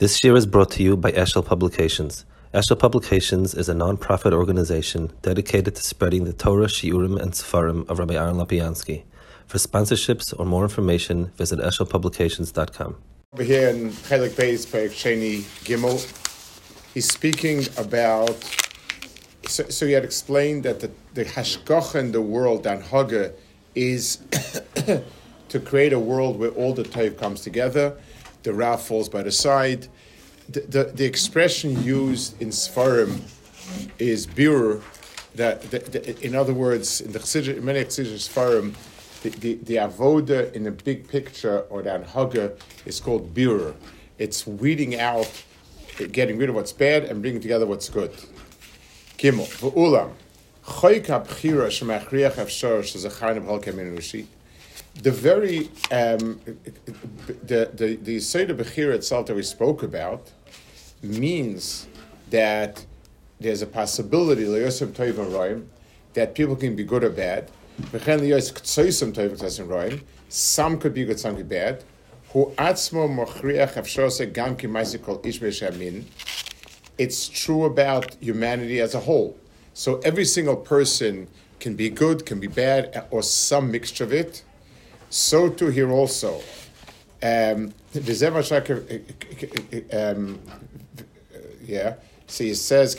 This year is brought to you by Eshel Publications. Eshel Publications is a non-profit organization dedicated to spreading the Torah, Shiurim, and Sefarim of Rabbi Aaron Lopiansky. For sponsorships or more information, visit eshelpublications.com. Over here in Chelik Beis, Sheni Gimel, he's speaking about. So, so he had explained that the, the in the world, Dan Haga, is to create a world where all the Taiv comes together the Ra falls by the side. The, the, the expression used in Sfarim is birur. That, in other words, in the many Chesidish Sfarim, the, the, the avoda in the big picture or the anhaga is called birur. It's weeding out, getting rid of what's bad and bringing together what's good. Gimel, v'ulam, choyk ha-bchira shemachriach afshar shezachar nebchal kemin rushi the very um, the the the Seder Bechir itself that we spoke about means that there's a possibility that people can be good or bad. Some could be good, some could be bad. It's true about humanity as a whole. So every single person can be good, can be bad, or some mixture of it so too here also. Um, um, yeah. So he says,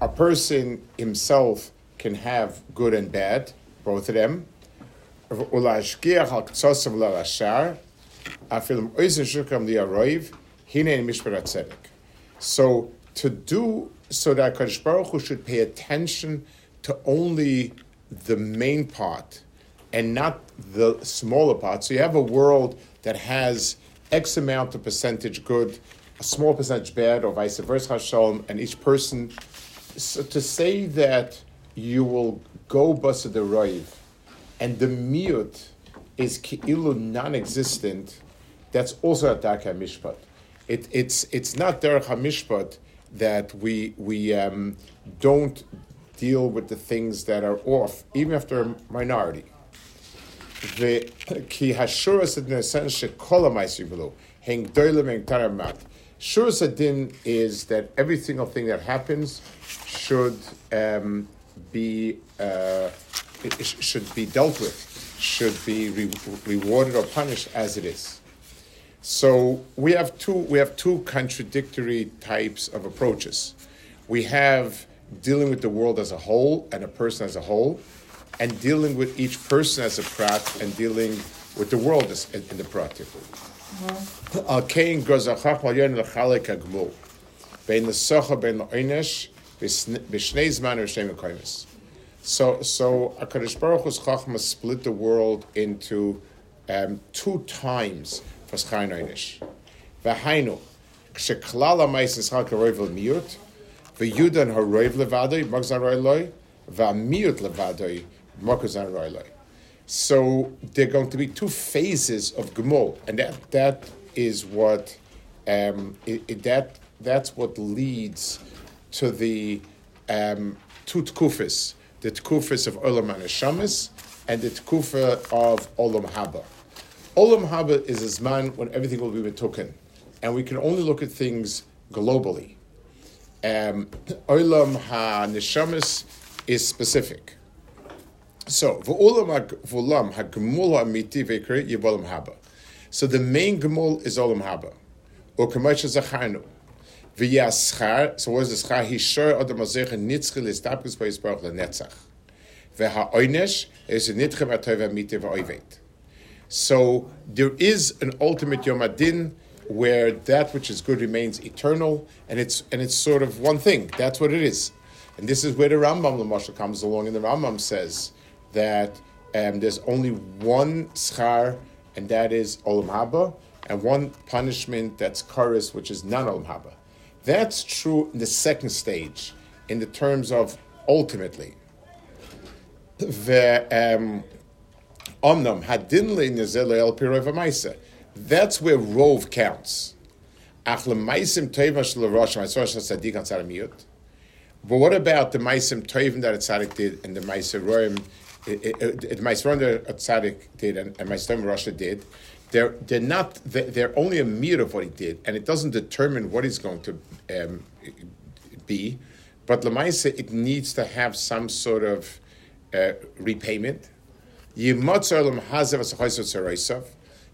a person himself can have good and bad, both of them. So to do so that Kadosh Baruch Hu should pay attention to only the main part and not the smaller part. So you have a world that has X amount of percentage good, a small percentage bad, or vice versa, Hashem, and each person. So to say that you will go basa the roiv, and the miut is ki'ilu non-existent, that's also a darka mishpat. It, it's it's not derech mishpat that we we um, don't deal with the things that are off, even if they're a minority. The ki hashuras adin shekol heng doilim taramat. Shuras adin is that every single thing that happens should um, be uh, should be dealt with, should be re- rewarded or punished as it is. So we have two we have two contradictory types of approaches. We have dealing with the world as a whole and a person as a whole, and dealing with each person as a prat and dealing with the world as, in, in the prat. Al kain gozachach al yon lechalek agmul. Bein l'socha bein l'oinesh b'shnei zman v'shnei mekoymes. So, so HaKadosh Baruch Hu's Chachma split the world into um, two times for Schar Oinish. V'hainu, k'sheklal ha'mais is chal karoiv l'miyut, V'yudan haroiv levadoi, magzan roiloi, v'amiut levadoi, magzan roiloi. So there are going to be two phases of Gemol, and that that is what um, it, it, that that's what leads to the um, two tkufis, the tkufis of Olam Shamis and the tkufa of Olam Haba. Olam Haba is a zman when everything will be betoken, and we can only look at things globally um, Olam HaNeshamis is specific. So, V'olam HaGemul HaMiti V'ekri Yibolam Haba. So the main Gemul is Olam Haba. U'kamosh HaZacharnu. V'yaschar, so what is the schar? Hishor Adam HaZecha Nitzchil Istapkus B'Yisbarach LeNetzach. V'ha'oinesh is Nitchem HaToiv HaMiti V'oivet. So there is an ultimate Yom Adin where that which is good remains eternal, and it's and it's sort of one thing. That's what it is, and this is where the Rambam Lamashal comes along, and the Rambam says that um, there's only one schar, and that is olam haba, and one punishment that's karis, which is non olam haba. That's true in the second stage, in the terms of ultimately. The um, omnam hadin le el pirov that's where rove counts. But what about the Maisim Tovim that a tzaddik did and the Maisim Roim, the Maisim that a tzaddik did and, and Maisim Rasha did? they're they're not they're only a mere of what he did, and it doesn't determine what he's going to um, be. But Lamaisa, it needs to have some sort of uh, repayment.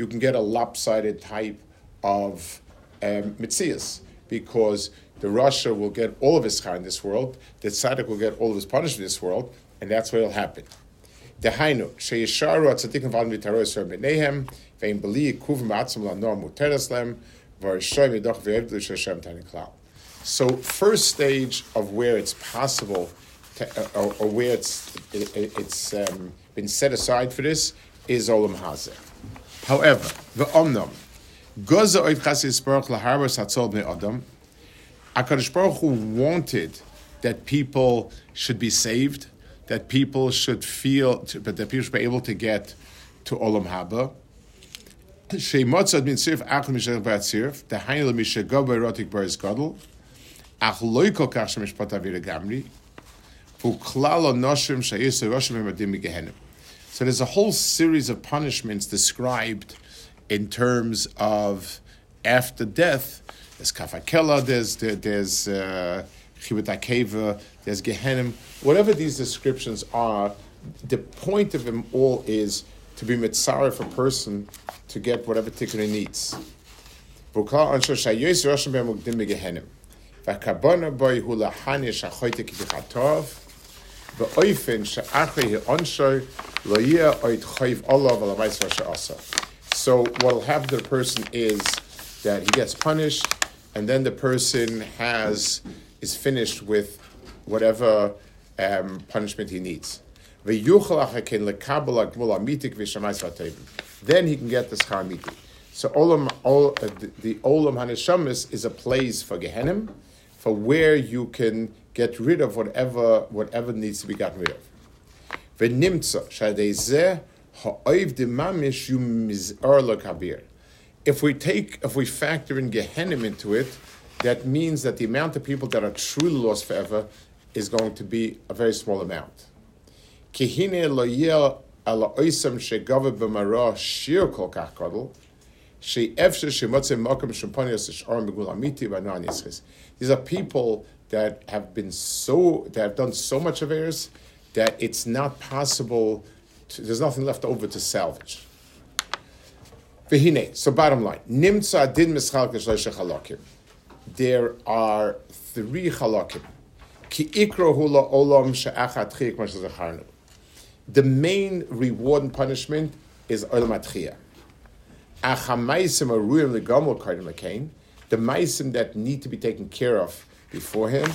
you can get a lopsided type of um, mitzias because the Russia will get all of his chai in this world, the tzaddik will get all of his punishment in this world, and that's what will happen. So, first stage of where it's possible, to, uh, or, or, where it's it, it's um, been set aside for this, is olam hazeh. However, the omnom, goza oit chasis baruch laharba satzol b'nei adam, HaKadosh Baruch Hu wanted that people should be saved, that people should feel, but that people should be able to get to Olam Haba. Sheimotzad min sirf achel mishach b'at sirf, dehayin l'mishagov b'erotik baris gadol, ach loy kol kach shemishpat avir gamri, v'uklal noshim shayis roshim emadim gehenim. So there's a whole series of punishments described in terms of after death. There's kafakela, there's there, there's uh, there's gehenim. Whatever these descriptions are, the point of them all is to be mitzaref for a person to get whatever tikkun he needs. Boy hula hanish. So what will happen to the person is that he gets punished, and then the person has is finished with whatever um, punishment he needs. Then he can get the schar miti. So olam, all, uh, the, the olam haneshamis is a place for Gehenim, for where you can get rid of whatever whatever needs to be gotten rid of. If we take, if we factor in Gehenim into it, that means that the amount of people that are truly lost forever is going to be a very small amount. These are people that have been so that have done so much of errors that it's not possible. To, there's nothing left over to salvage. V'hine. So bottom line, nimtza din chalakim. There are three chalakim. Ki ikro hula olam she'achat. The main reward and punishment is olam atchiyah. Achamaisim aruyim legamol lekain. The maisim that need to be taken care of shmuel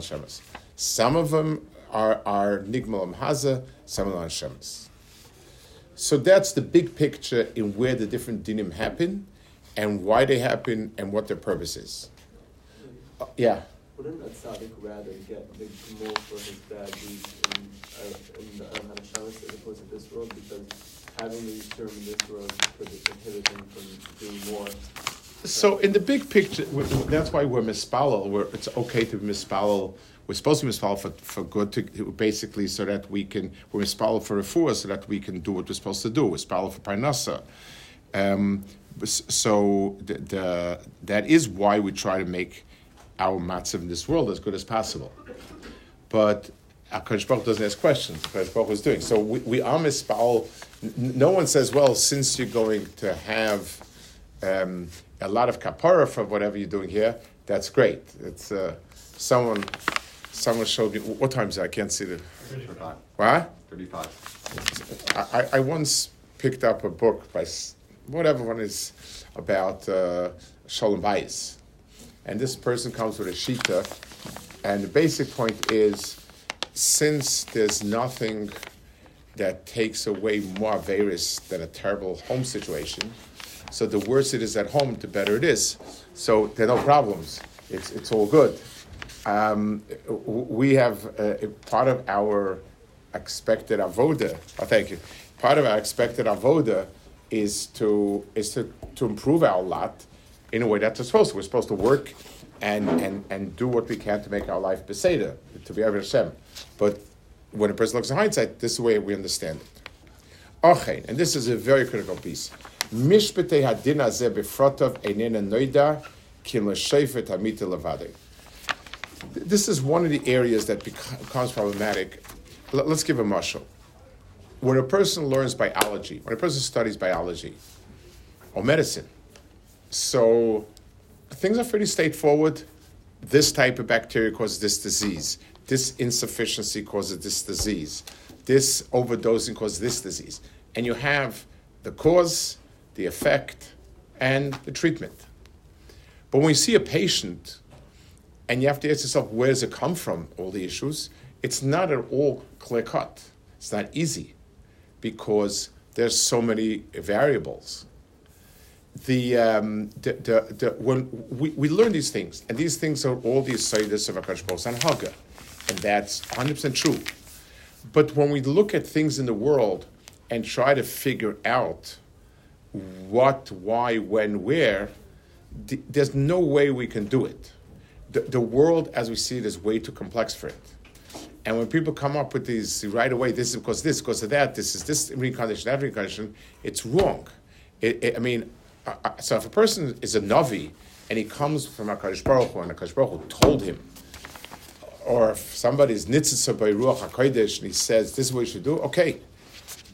shamas. Some of them are, are nigmal hazeh, some of them shamas. So that's the big picture in where the different dinim happen and why they happen and what their purpose is. Uh, yeah. Wouldn't a tzaddik rather get the more for his bad deeds in, uh, in the Al as opposed to this world? Because having the term in this world could inhibit him from doing more. So in the big picture, that's why we're mispalal. Where it's okay to mispalal we're supposed to mispal for, for good, to, basically so that we can, we're mispal for refuah so that we can do what we're supposed to do. We're mispal for parnasa. Um, so the, the, that is why we try to make our matzav in this world as good as possible. But HaKadosh Baruch doesn't ask questions. HaKadosh Baruch is doing. So we, we are mispal. No one says, well, since you're going to have um, a lot of kapara for whatever you're doing here, that's great. It's uh, someone someone showed me what time is it? I can't see the. 35. What? 35. I, I once picked up a book by whatever one is about uh, Shalom Bayis. And this person comes with a shita, and the basic point is since there's nothing that takes away more virus than a terrible home situation. So the worse it is at home, the better it is. So there are no problems. It's, it's all good. Um, we have uh, part of our expected avoda. Oh, thank you. Part of our expected avoda is to is to, to improve our lot in a way that's supposed to. We're supposed to work and, and, and do what we can to make our life beseda, to be able Hashem. But when a person looks in hindsight, this is the way we understand it. Okay, and this is a very critical piece. Mishpete hadin azeh befrotov einena noida kim l'sheifet hamita. This is one of the areas that becomes problematic. Let's give a marshal. When a person learns biology, when a person studies biology or medicine, so things are pretty straightforward. This type of bacteria causes this disease. This insufficiency causes this disease. This overdosing causes this disease. And you have the cause, the effect, and the treatment. But when you see a patient and you have to ask yourself, where does it come from, all the issues, it's not at all clear cut. It's not easy because there's so many variables. The, um, the, the, the, when we, we learn these things, and these things are all the Yisaidis of Akash Bos and Haga, and that's 100% true. But when we look at things in the world and try to figure out what, why, when, where, there's no way we can do it. The, the world as we see it is way too complex for it. And when people come up with these right away, this is because this, because of that, this is this reincarnation, that reincarnation, it's wrong. It, it, I mean, uh, so if a person is a Navi and he comes from HaKadosh Baruch Hu and HaKadosh Baruch Hu told him, or if somebody's nitzitza by Ruach HaKodesh and he says, this is what you should do, okay.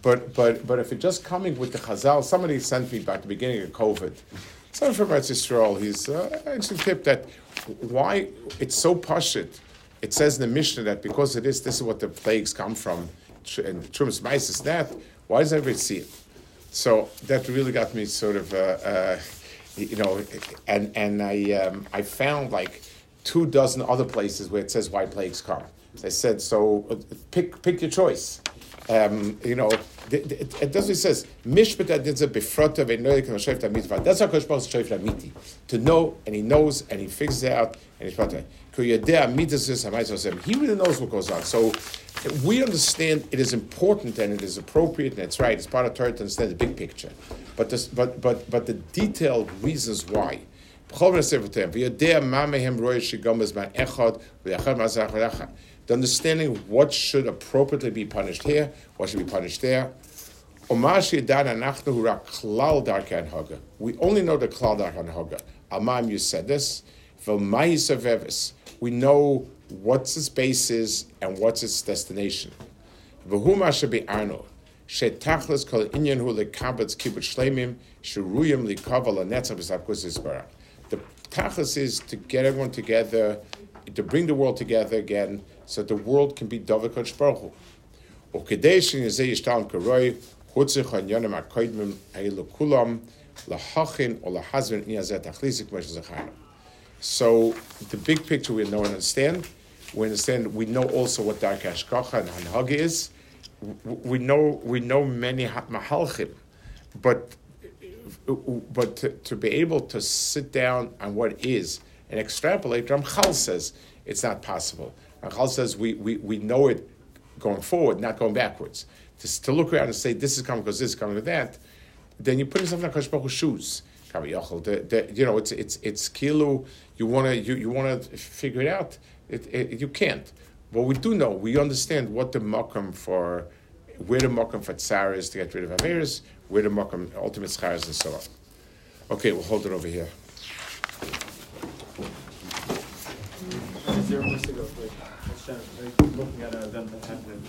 But, but, but if it's just coming with the Chazal, somebody sent me back the beginning of COVID, someone from Eretz Yisrael, he's uh, actually tip that why it's so pashit. It says in the Mishnah that because it is, this, is what the plagues come from, and the Trumas is that. Why does everybody see it? So that really got me sort of, uh, uh, you know, and and I um, I found like two dozen other places where it says why plagues come. I said, so uh, pick pick your choice. Um, you know, it, doesn't. It says mishpat adinza befrota ve'noyik v'shayv mitzvah. That's how Kosh Baruch miti to know, and he knows, and he figures it out, and he's part He really knows what goes on. So we understand it is important and it is appropriate and it's right. It's part of Torah to understand the big picture, but this, but but but the detailed reasons why. The understanding what should appropriately be punished here, what should be punished there. We only know the klal darkan haga. Amam, you said this we know what's its basis and what's its destination. The tachlis is to get everyone together, to bring the world together again, so that the world can be dovekot shbaruch hu. So the big picture we know and understand. We understand. We know also what dark hashkacha and hanhag is. We know we know many mahalchim, but but to, to, be able to sit down on what is and extrapolate, Ramchal says it's not possible. Ramchal says we, we, we know it going forward, not going backwards. To, to look around and say this is coming because this is coming with that, then you put yourself in Hakadosh shoes. The, the, you know, it's it's it's kilo. You wanna you, you wanna figure it out. It, it, you can't. But we do know. We understand what the makam for, where the makam for tsar is to get rid of averis, where the makam ultimate schar is, and so on. Okay, we'll hold it over here. To? Like, looking at happened.